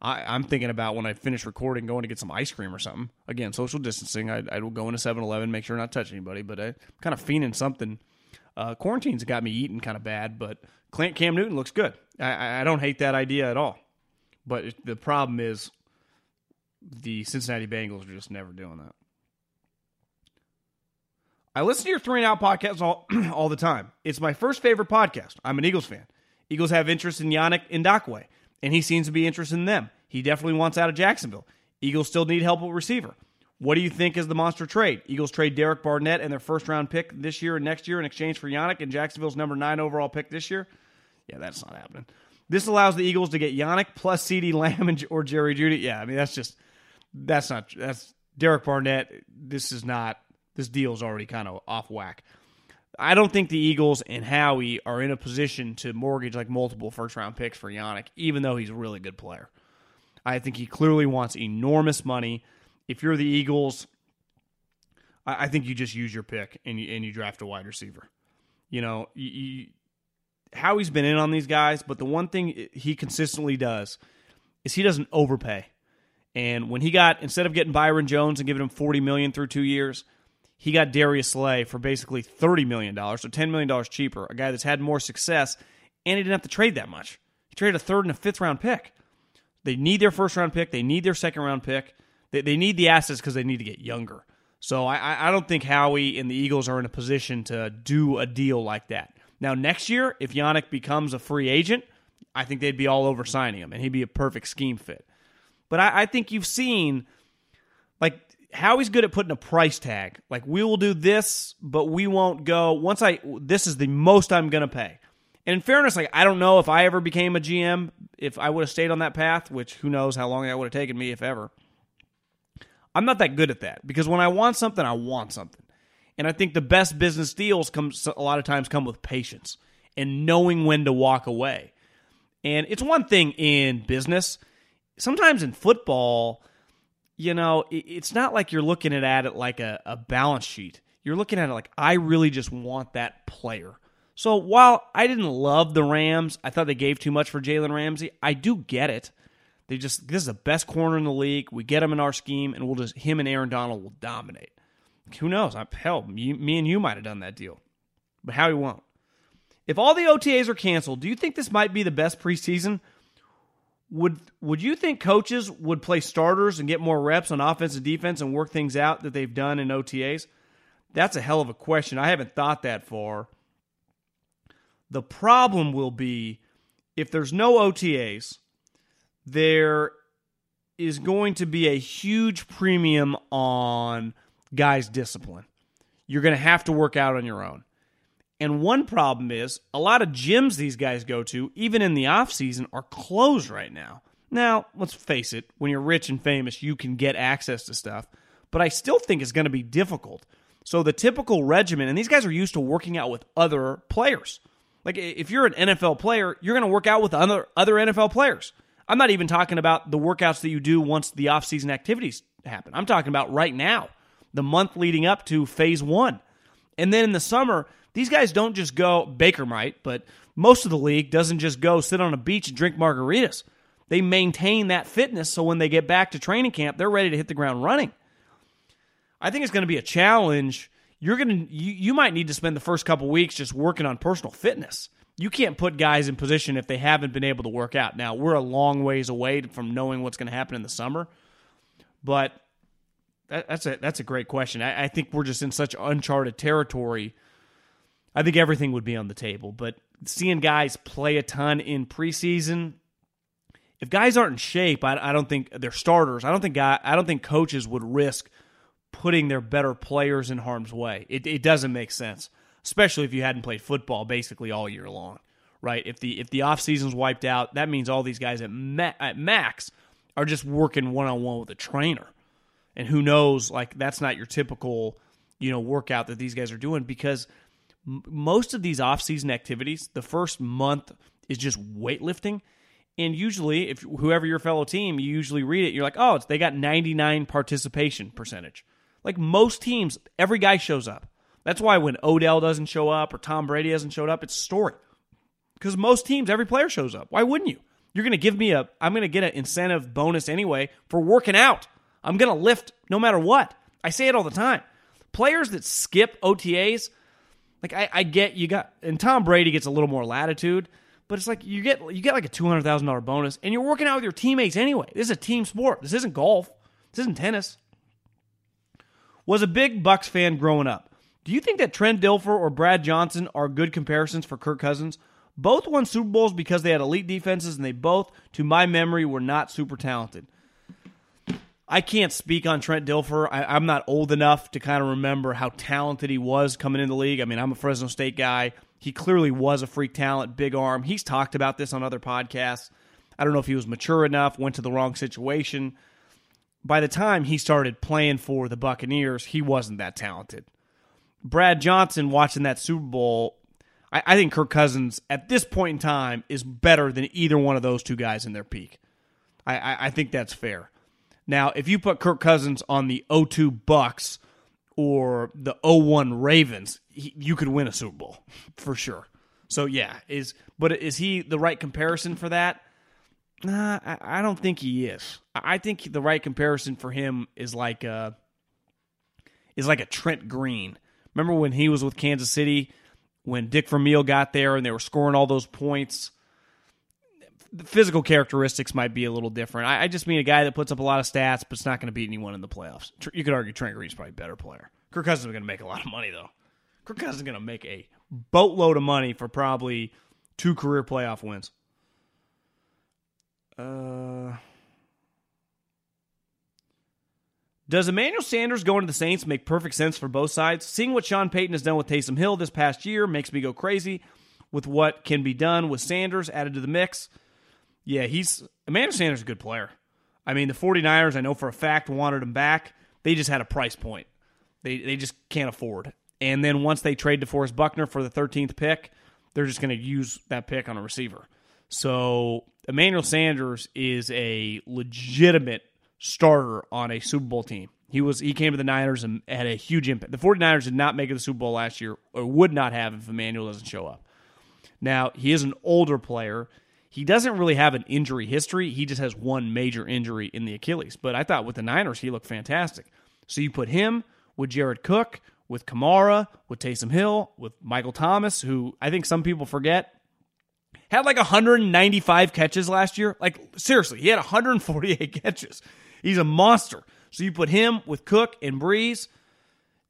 I, am thinking about when I finish recording going to get some ice cream or something. Again, social distancing. I, I will go into 7 Eleven, make sure not to touch anybody, but I'm kind of fiending something. Uh, quarantine's got me eating kind of bad, but Cam Newton looks good. I, I don't hate that idea at all. But the problem is the Cincinnati Bengals are just never doing that. I listen to your three and out podcast all, all the time. It's my first favorite podcast. I'm an Eagles fan. Eagles have interest in Yannick Ngakoue, and he seems to be interested in them. He definitely wants out of Jacksonville. Eagles still need help with receiver. What do you think is the monster trade? Eagles trade Derek Barnett and their first round pick this year and next year in exchange for Yannick and Jacksonville's number nine overall pick this year? Yeah, that's not happening. This allows the Eagles to get Yannick plus CeeDee Lamb and, or Jerry Jeudy. Yeah, I mean that's just that's not that's Derek Barnett. This is not this deal's already kind of off whack. I don't think the Eagles and Howie are in a position to mortgage like multiple first round picks for Yannick, even though he's a really good player. I think he clearly wants enormous money. If you're the Eagles, I, think you just use your pick and you, and you draft a wide receiver. You know, you, you, Howie's been in on these guys, but the one thing he consistently does is he doesn't overpay. And when he got instead of getting Byron Jones and giving him forty million through two years, he got Darius Slay for basically thirty million dollars, so ten million dollars cheaper. A guy that's had more success, and he didn't have to trade that much. He traded a third and a fifth round pick. They need their first round pick. They need their second round pick. They, they need the assets because they need to get younger. So I, I don't think Howie and the Eagles are in a position to do a deal like that. Now next year, if Yannick becomes a free agent, I think they'd be all over signing him, and he'd be a perfect scheme fit. But I, I think you've seen like how he's good at putting a price tag. Like we will do this, but we won't go once I this is the most I'm gonna pay. And in fairness, like I don't know if I ever became a GM if I would have stayed on that path, which who knows how long that would have taken me if ever. I'm not that good at that because when I want something, I want something. And I think the best business deals come a lot of times come with patience and knowing when to walk away. And it's one thing in business sometimes in football, you know, it's not like you're looking at it like a, a balance sheet. You're looking at it like, I really just want that player. So while I didn't love the Rams, I thought they gave too much for Jalen Ramsey. I do get it. They just this is the best corner in the league. We get him in our scheme, and we'll just him and Aaron Donald will dominate. Who knows? I, hell, me, me and you might have done that deal, but Howie won't. If all the OTAs are canceled, do you think this might be the best preseason would would you think coaches would play starters and get more reps on offense and defense and work things out that they've done in OTAs? That's a hell of a question. I haven't thought that far. The problem will be if there's no OTAs, there is going to be a huge premium on guys' discipline. You're going to have to work out on your own. And one problem is a lot of gyms these guys go to, even in the off season, are closed right now. Now, let's face it, when you're rich and famous, you can get access to stuff. but I still think it's going to be difficult. So the typical regimen, and these guys are used to working out with other players. Like if you're an NFL player, you're going to work out with other other NFL players. I'm not even talking about the workouts that you do once the offseason activities happen. I'm talking about right now, the month leading up to phase 1. And then in the summer, these guys don't just go Baker might, but most of the league doesn't just go sit on a beach and drink margaritas. They maintain that fitness so when they get back to training camp, they're ready to hit the ground running. I think it's going to be a challenge. You're going to you, you might need to spend the first couple weeks just working on personal fitness. You can't put guys in position if they haven't been able to work out. Now, we're a long ways away from knowing what's going to happen in the summer, but that, that's a that's a great question. I, I think we're just in such uncharted territory. I think everything would be on the table, but seeing guys play a ton in preseason, if guys aren't in shape, I, I don't think they're starters. I don't think guy, I don't think coaches would risk putting their better players in harm's way. It, it doesn't make sense, especially if you hadn't played football basically all year long, right? If the if the off season's wiped out, that means all these guys at, ma- at max are just working one on one with a trainer, and who knows? Like that's not your typical you know workout that these guys are doing because most of these off season activities, the first month is just weightlifting. And usually, if whoever your fellow team, you usually read it, you're like, oh, they got 99 participation percentage. Like most teams, every guy shows up. That's why when Odell doesn't show up or Tom Brady hasn't showed up, it's a story. Because most teams, every player shows up. Why wouldn't you? You're going to give me a, I'm going to get an incentive bonus anyway for working out. I'm going to lift no matter what. I say it all the time. Players that skip OTAs, like I, I get you got, and Tom Brady gets a little more latitude, but it's like you get you get like a two hundred thousand dollar bonus, and you're working out with your teammates anyway. This is a team sport. This isn't golf. This isn't tennis was a big Bucks fan growing up. Do you think that Trent Dilfer or Brad Johnson are good comparisons for Kirk Cousins? Both won Super Bowls because they had elite defenses, and they both, to my memory, were not super talented. I can't speak on Trent Dilfer. I, am not old enough to kind of remember how talented he was coming in the league. I mean, I'm a Fresno State guy. He clearly was a freak talent, big arm. He's talked about this on other podcasts. I don't know if he was mature enough, went to the wrong situation by the time he started playing for the Buccaneers, he wasn't that talented. Brad Johnson watching that Super Bowl, I, I, think Kirk Cousins at this point in time is better than either one of those two guys in their peak. I, I, I think that's fair. Now, if you put Kirk Cousins on the 02 Bucks or the 01 Ravens, he, you could win a Super Bowl for sure. So yeah, is but is he the right comparison for that? Nah, I, I don't think he is. I think the right comparison for him is like a is like a Trent Green. Remember when he was with Kansas City when Dick Vermeil got there and they were scoring all those points? The physical characteristics might be a little different. I, I just mean a guy that puts up a lot of stats, but it's not going to beat anyone in the playoffs. You could argue Trent Green's probably a better player. Kirk Cousins is going to make a lot of money though. Kirk Cousins is going to make a boatload of money for probably two career playoff wins. Uh, does Emmanuel Sanders going to the Saints make perfect sense for both sides? Seeing what Sean Payton has done with Taysom Hill this past year makes me go crazy with what can be done with Sanders added to the mix. Yeah, he's Emmanuel Sanders is a good player. I mean, the 49ers, I know for a fact, wanted him back. They just had a price point. They they just can't afford. And then once they trade DeForest Buckner for the 13th pick, they're just going to use that pick on a receiver. So Emmanuel Sanders is a legitimate starter on a Super Bowl team. He was he came to the Niners and had a huge impact. The 49ers did not make it to the Super Bowl last year or would not have if Emmanuel doesn't show up. Now, he is an older player. He doesn't really have an injury history. He just has one major injury in the Achilles. But I thought with the Niners, he looked fantastic. So you put him with Jared Cook, with Kamara, with Taysom Hill, with Michael Thomas, who I think some people forget had like 195 catches last year. Like, seriously, he had 148 catches. He's a monster. So you put him with Cook and Brees.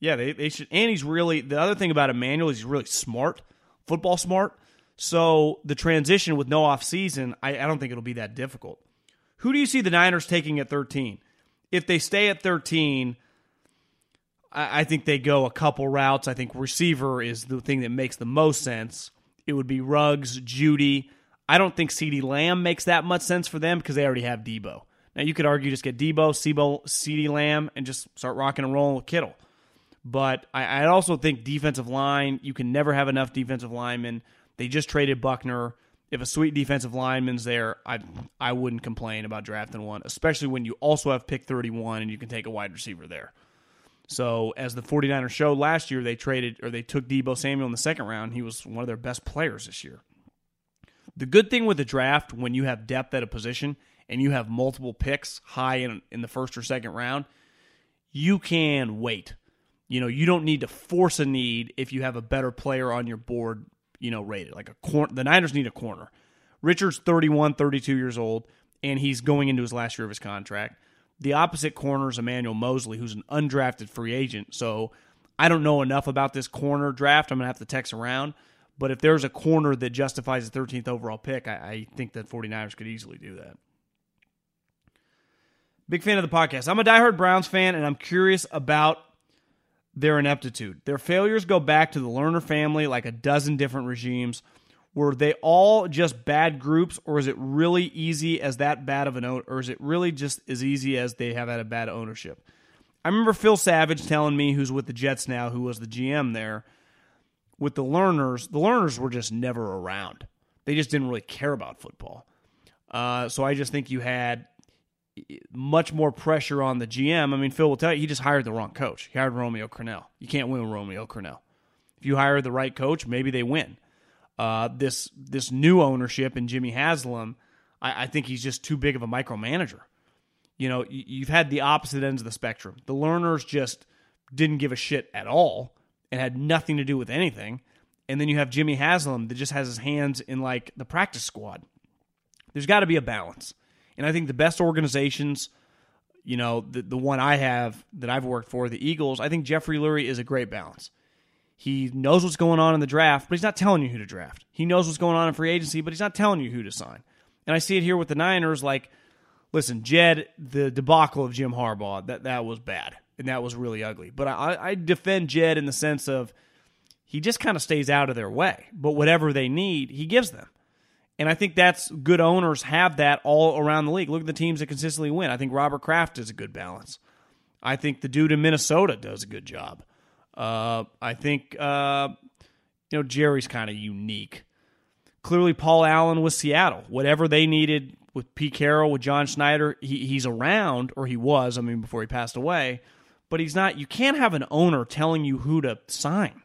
Yeah, they, they should. And he's really, the other thing about Emmanuel is he's really smart, football smart. So the transition with no off season, I, I don't think it'll be that difficult. Who do you see the Niners taking at 13? If they stay at 13, I, I think they go a couple routes. I think receiver is the thing that makes the most sense. It would be Ruggs, Jeudy. I don't think CeeDee Lamb makes that much sense for them because they already have Deebo. Now you could argue just get Deebo, Sebo, CeeDee Lamb, and just start rocking and rolling with Kittle. But I, I also think defensive line, you can never have enough defensive linemen. They just traded Buckner. If a sweet defensive lineman's there, I I wouldn't complain about drafting one, especially when you also have pick 31 and you can take a wide receiver there. So, as the 49ers showed last year, they traded or they took Deebo Samuel in the second round. He was one of their best players this year. The good thing with the draft, when you have depth at a position and you have multiple picks high in, in the first or second round, you can wait. You know, you don't need to force a need if you have a better player on your board, you know, rated. Like a corner, the Niners need a corner. Richard's 31, 32 years old, and he's going into his last year of his contract. The opposite corner is Emmanuel Moseley, who's an undrafted free agent. So I don't know enough about this corner draft. I'm going to have to text around. But if there's a corner that justifies the 13th overall pick, I, I think that 49ers could easily do that. Big fan of the podcast. I'm a diehard Browns fan, and I'm curious about their ineptitude. Their failures go back to the Lerner family, like a dozen different regimes. Were they all just bad groups, or is it really easy as that bad of an owner, or is it really just as easy as they have had a bad ownership? I remember Phil Savage telling me, who's with the Jets now, who was the GM there, with the Lerners, the Lerners were just never around. They just didn't really care about football. Uh, so I just think you had much more pressure on the GM. I mean, Phil will tell you he just hired the wrong coach. He hired Romeo Crennel. You can't win with Romeo Crennel. If you hire the right coach, maybe they win. Uh, this this new ownership in Jimmy Haslam, I, I, think he's just too big of a micromanager. You know, you've had the opposite ends of the spectrum. The Lerners just didn't give a shit at all and had nothing to do with anything. And then you have Jimmy Haslam that just has his hands in like the practice squad. There's got to be a balance. And I think the best organizations, you know, the, the one I have that I've worked for, the Eagles, I think Jeffrey Lurie is a great balance. He knows what's going on in the draft, but he's not telling you who to draft. He knows what's going on in free agency, but he's not telling you who to sign. And I see it here with the Niners. Like, listen, Jed, the debacle of Jim Harbaugh, that, that was bad. And that was really ugly. But I, I defend Jed in the sense of he just kind of stays out of their way. But whatever they need, he gives them. And I think that's good owners have that all around the league. Look at the teams that consistently win. I think Robert Kraft is a good balance. I think the dude in Minnesota does a good job. Uh, I think uh, you know Jerry's kind of unique. Clearly, Paul Allen with Seattle. Whatever they needed with Pete Carroll, with John Schneider, he, he's around, or he was. I mean, before he passed away, but he's not. You can't have an owner telling you who to sign,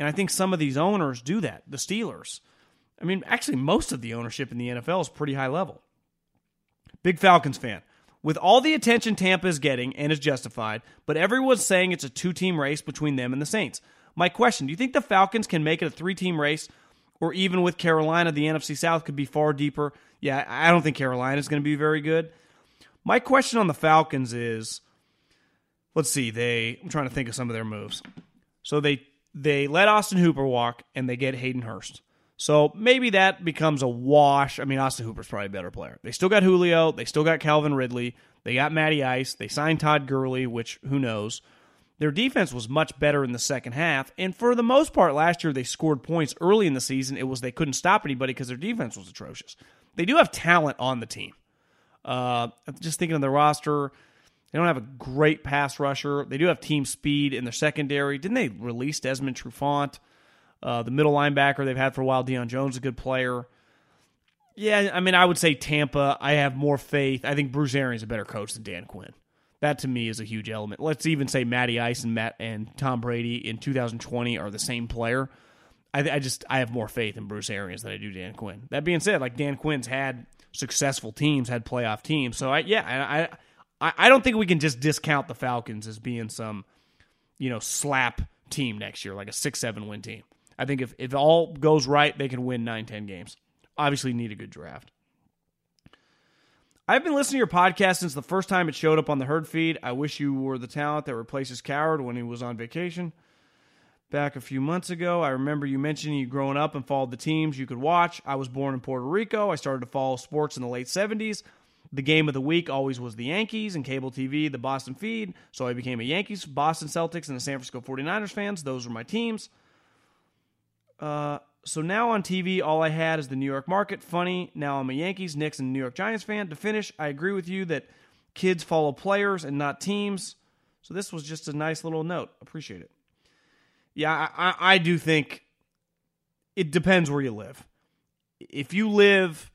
and I think some of these owners do that. The Steelers I mean, actually, most of the ownership in the NFL is pretty high level. Big Falcons fan. With all the attention Tampa is getting, and is justified, but everyone's saying it's a two team race between them and the Saints. My question do you think the Falcons can make it a three team race? Or even with Carolina, the NFC South could be far deeper. Yeah, I don't think Carolina is going to be very good. My question on the Falcons is let's see, they I'm trying to think of some of their moves. So they they let Austin Hooper walk and they get Hayden Hurst. So maybe that becomes a wash. I mean, Austin Hooper's probably a better player. They still got Julio. They still got Calvin Ridley. They got Matty Ice. They signed Todd Gurley, which who knows. Their defense was much better in the second half. And for the most part, last year they scored points early in the season. It was they couldn't stop anybody because their defense was atrocious. They do have talent on the team. Uh, just thinking of the roster, they don't have a great pass rusher. They do have team speed in their secondary. Didn't they release Desmond Trufant? Uh, the middle linebacker they've had for a while, Deion Jones, a good player. Yeah, I mean, I would say Tampa. I have more faith. I think Bruce Arians is a better coach than Dan Quinn. That to me is a huge element. Let's even say Matty Ice and Matt and Tom Brady in 2020 are the same player. I, I just I have more faith in Bruce Arians than I do Dan Quinn. That being said, like Dan Quinn's had successful teams, had playoff teams. So I yeah, I I don't think we can just discount the Falcons as being some you know slap team next year, like a six seven win team. I think if, if all goes right, they can win 9, 10 games. Obviously, need a good draft. I've been listening to your podcast since the first time it showed up on the herd feed. I wish you were the talent that replaces Cowherd when he was on vacation. Back a few months ago, I remember you mentioning you growing up and followed the teams you could watch. I was born in Puerto Rico. I started to follow sports in the late 70s. The game of the week always was the Yankees and cable TV, the Boston feed. So I became a Yankees, Boston Celtics, and the San Francisco 49ers fans. Those were my teams. Uh, so now on TV, all I had is the New York market. Funny. Now I'm a Yankees, Knicks, and New York Giants fan. To finish, I agree with you that Kids follow players and not teams. So this was just a nice little note. Appreciate it. Yeah, I, I, I do think it depends where you live. If you live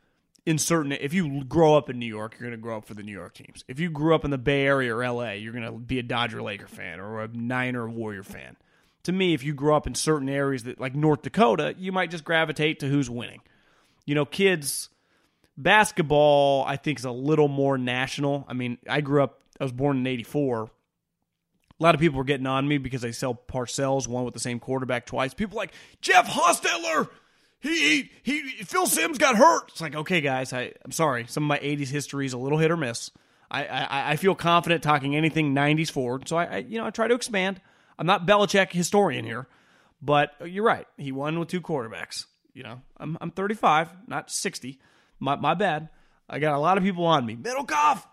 in certain if you grow up in New York, you're going to grow up for the New York teams. If you grew up in the Bay Area or LA, you're going to be a Dodger Laker fan or a Niner Warrior fan. To me, if you grow up in certain areas that like North Dakota, you might just gravitate to who's winning. You know, kids basketball I think is a little more national. I mean, I grew up I was born in 84. A lot of people were getting on me because I sell Parcells, one with the same quarterback twice. People like Jeff Hostetler he, he, he Phil Simms got hurt. It's like, okay, guys, I, I'm sorry. Some of my 80s history is a little hit or miss. I, I, I feel confident talking anything 90s forward. So I, I, you know, I try to expand. I'm not Belichick historian here, but you're right. He won with two quarterbacks. You know, I'm, I'm 35, not 60. My, my bad. I got a lot of people on me. Middlekauff,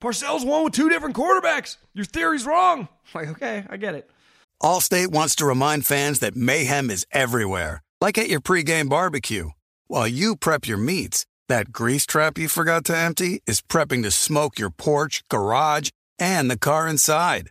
Parcells won with two different quarterbacks. Your theory's wrong. Like, okay, I get it. Allstate wants to remind fans that mayhem is everywhere like at your pregame barbecue. While you prep your meats, that grease trap you forgot to empty is prepping to smoke your porch, garage, and the car inside.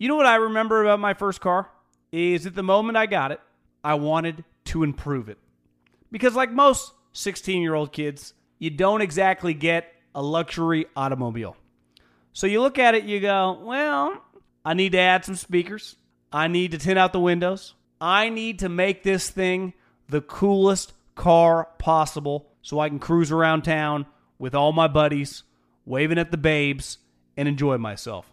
You know what I remember about my first car? Is at the moment I got it, I wanted to improve it. Because, like most 16 year old kids, you don't exactly get a luxury automobile. So you look at it, you go, well, I need to add some speakers. I need to tint out the windows. I need to make this thing the coolest car possible so I can cruise around town with all my buddies, waving at the babes, and enjoy myself.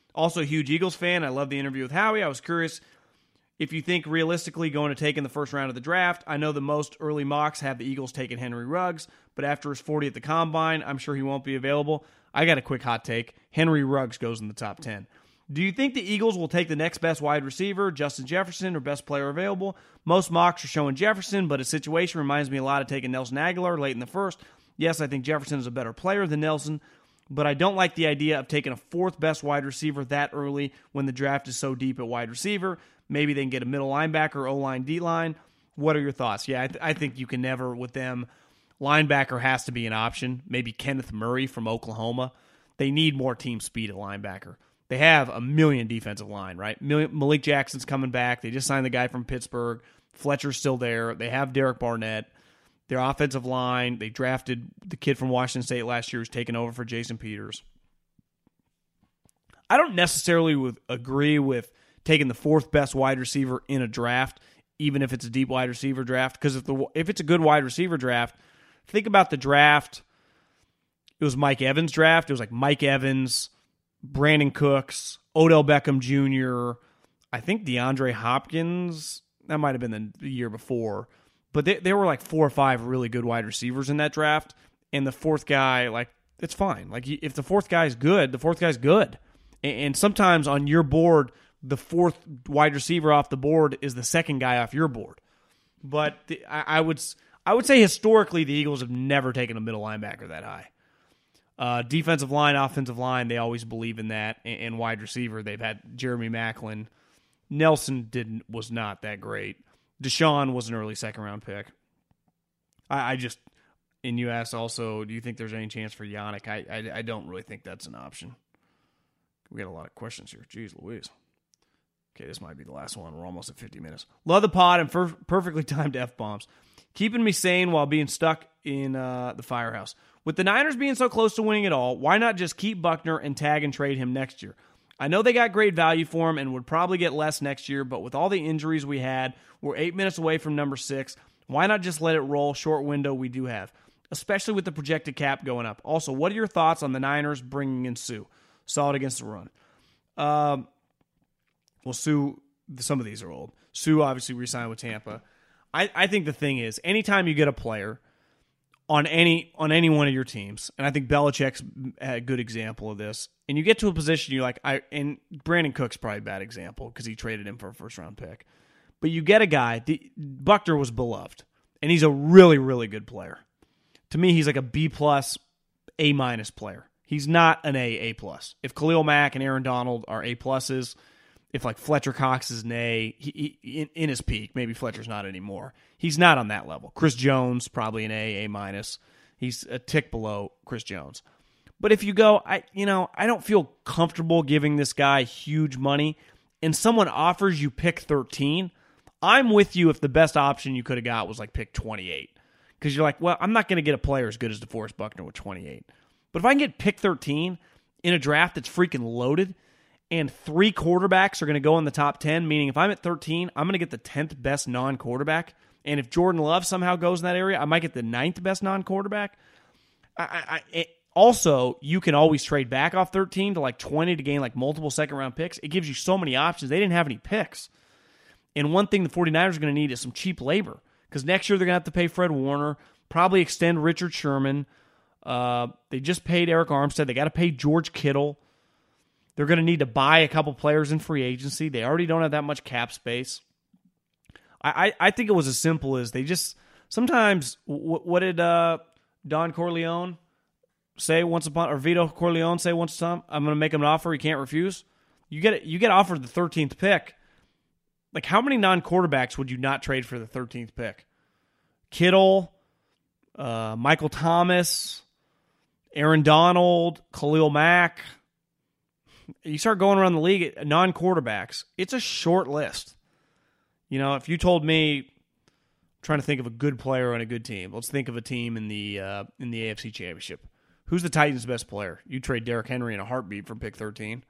Also, huge Eagles fan. I love the interview with Howie. I was curious if you think realistically going to take in the first round of the draft. I know the most early mocks have the Eagles taking Henry Ruggs, but after his 40 at the combine, I'm sure he won't be available. I got a quick hot take. Henry Ruggs goes in the top 10. Do you think the Eagles will take the next best wide receiver, Justin Jefferson, or best player available? Most mocks are showing Jefferson, but his situation reminds me a lot of taking Nelson Agholor late in the first. Yes, I think Jefferson is a better player than Nelson, but I don't like the idea of taking a fourth best wide receiver that early when the draft is so deep at wide receiver. Maybe they can get a middle linebacker, O line, D line. What are your thoughts? Yeah, I, th- I think you can never, with them, linebacker has to be an option. Maybe Kenneth Murray from Oklahoma. They need more team speed at linebacker. They have a million defensive line, right? Malik Jackson's coming back. They just signed the guy from Pittsburgh. Fletcher's still there. They have Derek Barnett. Their offensive line, they drafted the kid from Washington State last year who's taken over for Jason Peters. I don't necessarily with, agree with taking the fourth best wide receiver in a draft, even if it's a deep wide receiver draft. Because if the if it's a good wide receiver draft, think about the draft. It was Mike Evans' draft. It was like Mike Evans, Brandin Cooks, Odell Beckham Jr., I think DeAndre Hopkins. That might have been the year before. But they, there were like four or five really good wide receivers in that draft. And the fourth guy, like, it's fine. Like, if the fourth guy's good, the fourth guy's good. And, and sometimes on your board, the fourth wide receiver off the board is the second guy off your board. But the, I, I would I would say historically the Eagles have never taken a middle linebacker that high. Uh, defensive line, offensive line, they always believe in that. And, and wide receiver, they've had Jeremy Maclin. Nelson didn't was not that great. DeSean was an early second round pick. I, I just and you asked also, do you think there's any chance for Yannick? I, I, I don't really think that's an option. We got a lot of questions here. Jeez Louise. Okay, this might be the last one. We're almost at 50 minutes. Love the pod and perfectly timed F bombs. Keeping me sane while being stuck in uh, the firehouse. With the Niners being so close to winning it all, why not just keep Buckner and tag and trade him next year? I know they got great value for him and would probably get less next year, but with all the injuries we had, we're eight minutes away from number six. Why not just let it roll? Short window we do have, especially with the projected cap going up. Also, what are your thoughts on the Niners bringing in Suh? Solid against the run. Um, well, Suh, some of these are old. Suh obviously re-signed with Tampa. I, I think the thing is, anytime you get a player – on any on any one of your teams, and I think Belichick's a good example of this. And you get to a position you're like, I and Brandin Cook's probably a bad example because he traded him for a first round pick. But you get a guy. The, Buckner was beloved, and he's a really really good player. To me, he's like a B plus, A minus player. He's not an A A plus. If Khalil Mack and Aaron Donald are A pluses, if like Fletcher Cox is an A he, he, in, in, his peak, maybe Fletcher's not anymore. He's not on that level. Chris Jones probably an A, A minus. He's a tick below Chris Jones. But if you go, I you know I don't feel comfortable giving this guy huge money, and someone offers you pick thirteen. I'm with you if the best option you could have got was like pick 28. Because you're like, well, I'm not going to get a player as good as DeForest Buckner with 28. But if I can get pick 13 in a draft that's freaking loaded, and three quarterbacks are going to go in the top 10, meaning if I'm at 13, I'm going to get the 10th best non quarterback. And if Jordan Love somehow goes in that area, I might get the ninth best non quarterback. Also, you can always trade back off 13 to like 20 to gain like multiple second round picks. It gives you so many options. They didn't have any picks. And one thing the 49ers are going to need is some cheap labor because next year they're going to have to pay Fred Warner, probably extend Richard Sherman. Uh, they just paid Arik Armstead. They got to pay George Kittle. They're going to need to buy a couple players in free agency. They already don't have that much cap space. I, I, I think it was as simple as they just sometimes. What, what did uh, Don Corleone say once upon, or Vito Corleone say once upon? I'm going to make him an offer he can't refuse. You get you get offered the 13th pick. Like how many non quarterbacks would you not trade for the 13th pick? Kittle, uh, Michael Thomas, Aaron Donald, Khalil Mack you start going around the league non quarterbacks, it's a short list. You know, if you told me trying to think of a good player on a good team, let's think of a team in the uh, in the AFC Championship. Who's the Titans' best player? You trade Derrick Henry in a heartbeat for pick thirteen.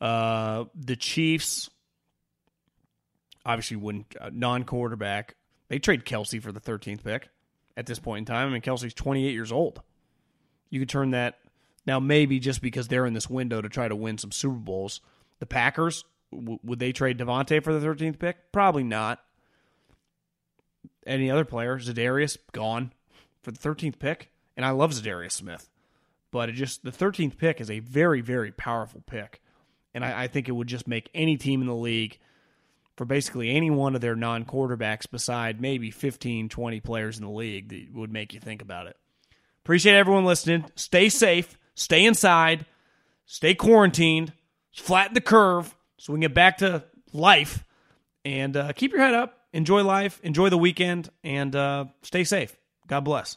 Uh, the Chiefs obviously wouldn't uh, non quarterback. They trade Kelce for the thirteenth pick at this point in time. I mean, Kelce's twenty eight years old. You could turn that Now, maybe just because they're in this window to try to win some Super Bowls, the Packers w- would they trade Davante for the 13th pick? Probably not. Any other player? Za'Darius gone for the 13th pick, and I love Za'Darius Smith, but it just the 13th pick is a very very powerful pick, and I, I think it would just make any team in the league for basically any one of their non quarterbacks beside maybe 15, 20 players in the league that would make you think about it. Appreciate everyone listening. Stay safe, stay inside, stay quarantined, flatten the curve so we can get back to life. And uh, keep your head up, enjoy life, enjoy the weekend, and uh, stay safe. God bless.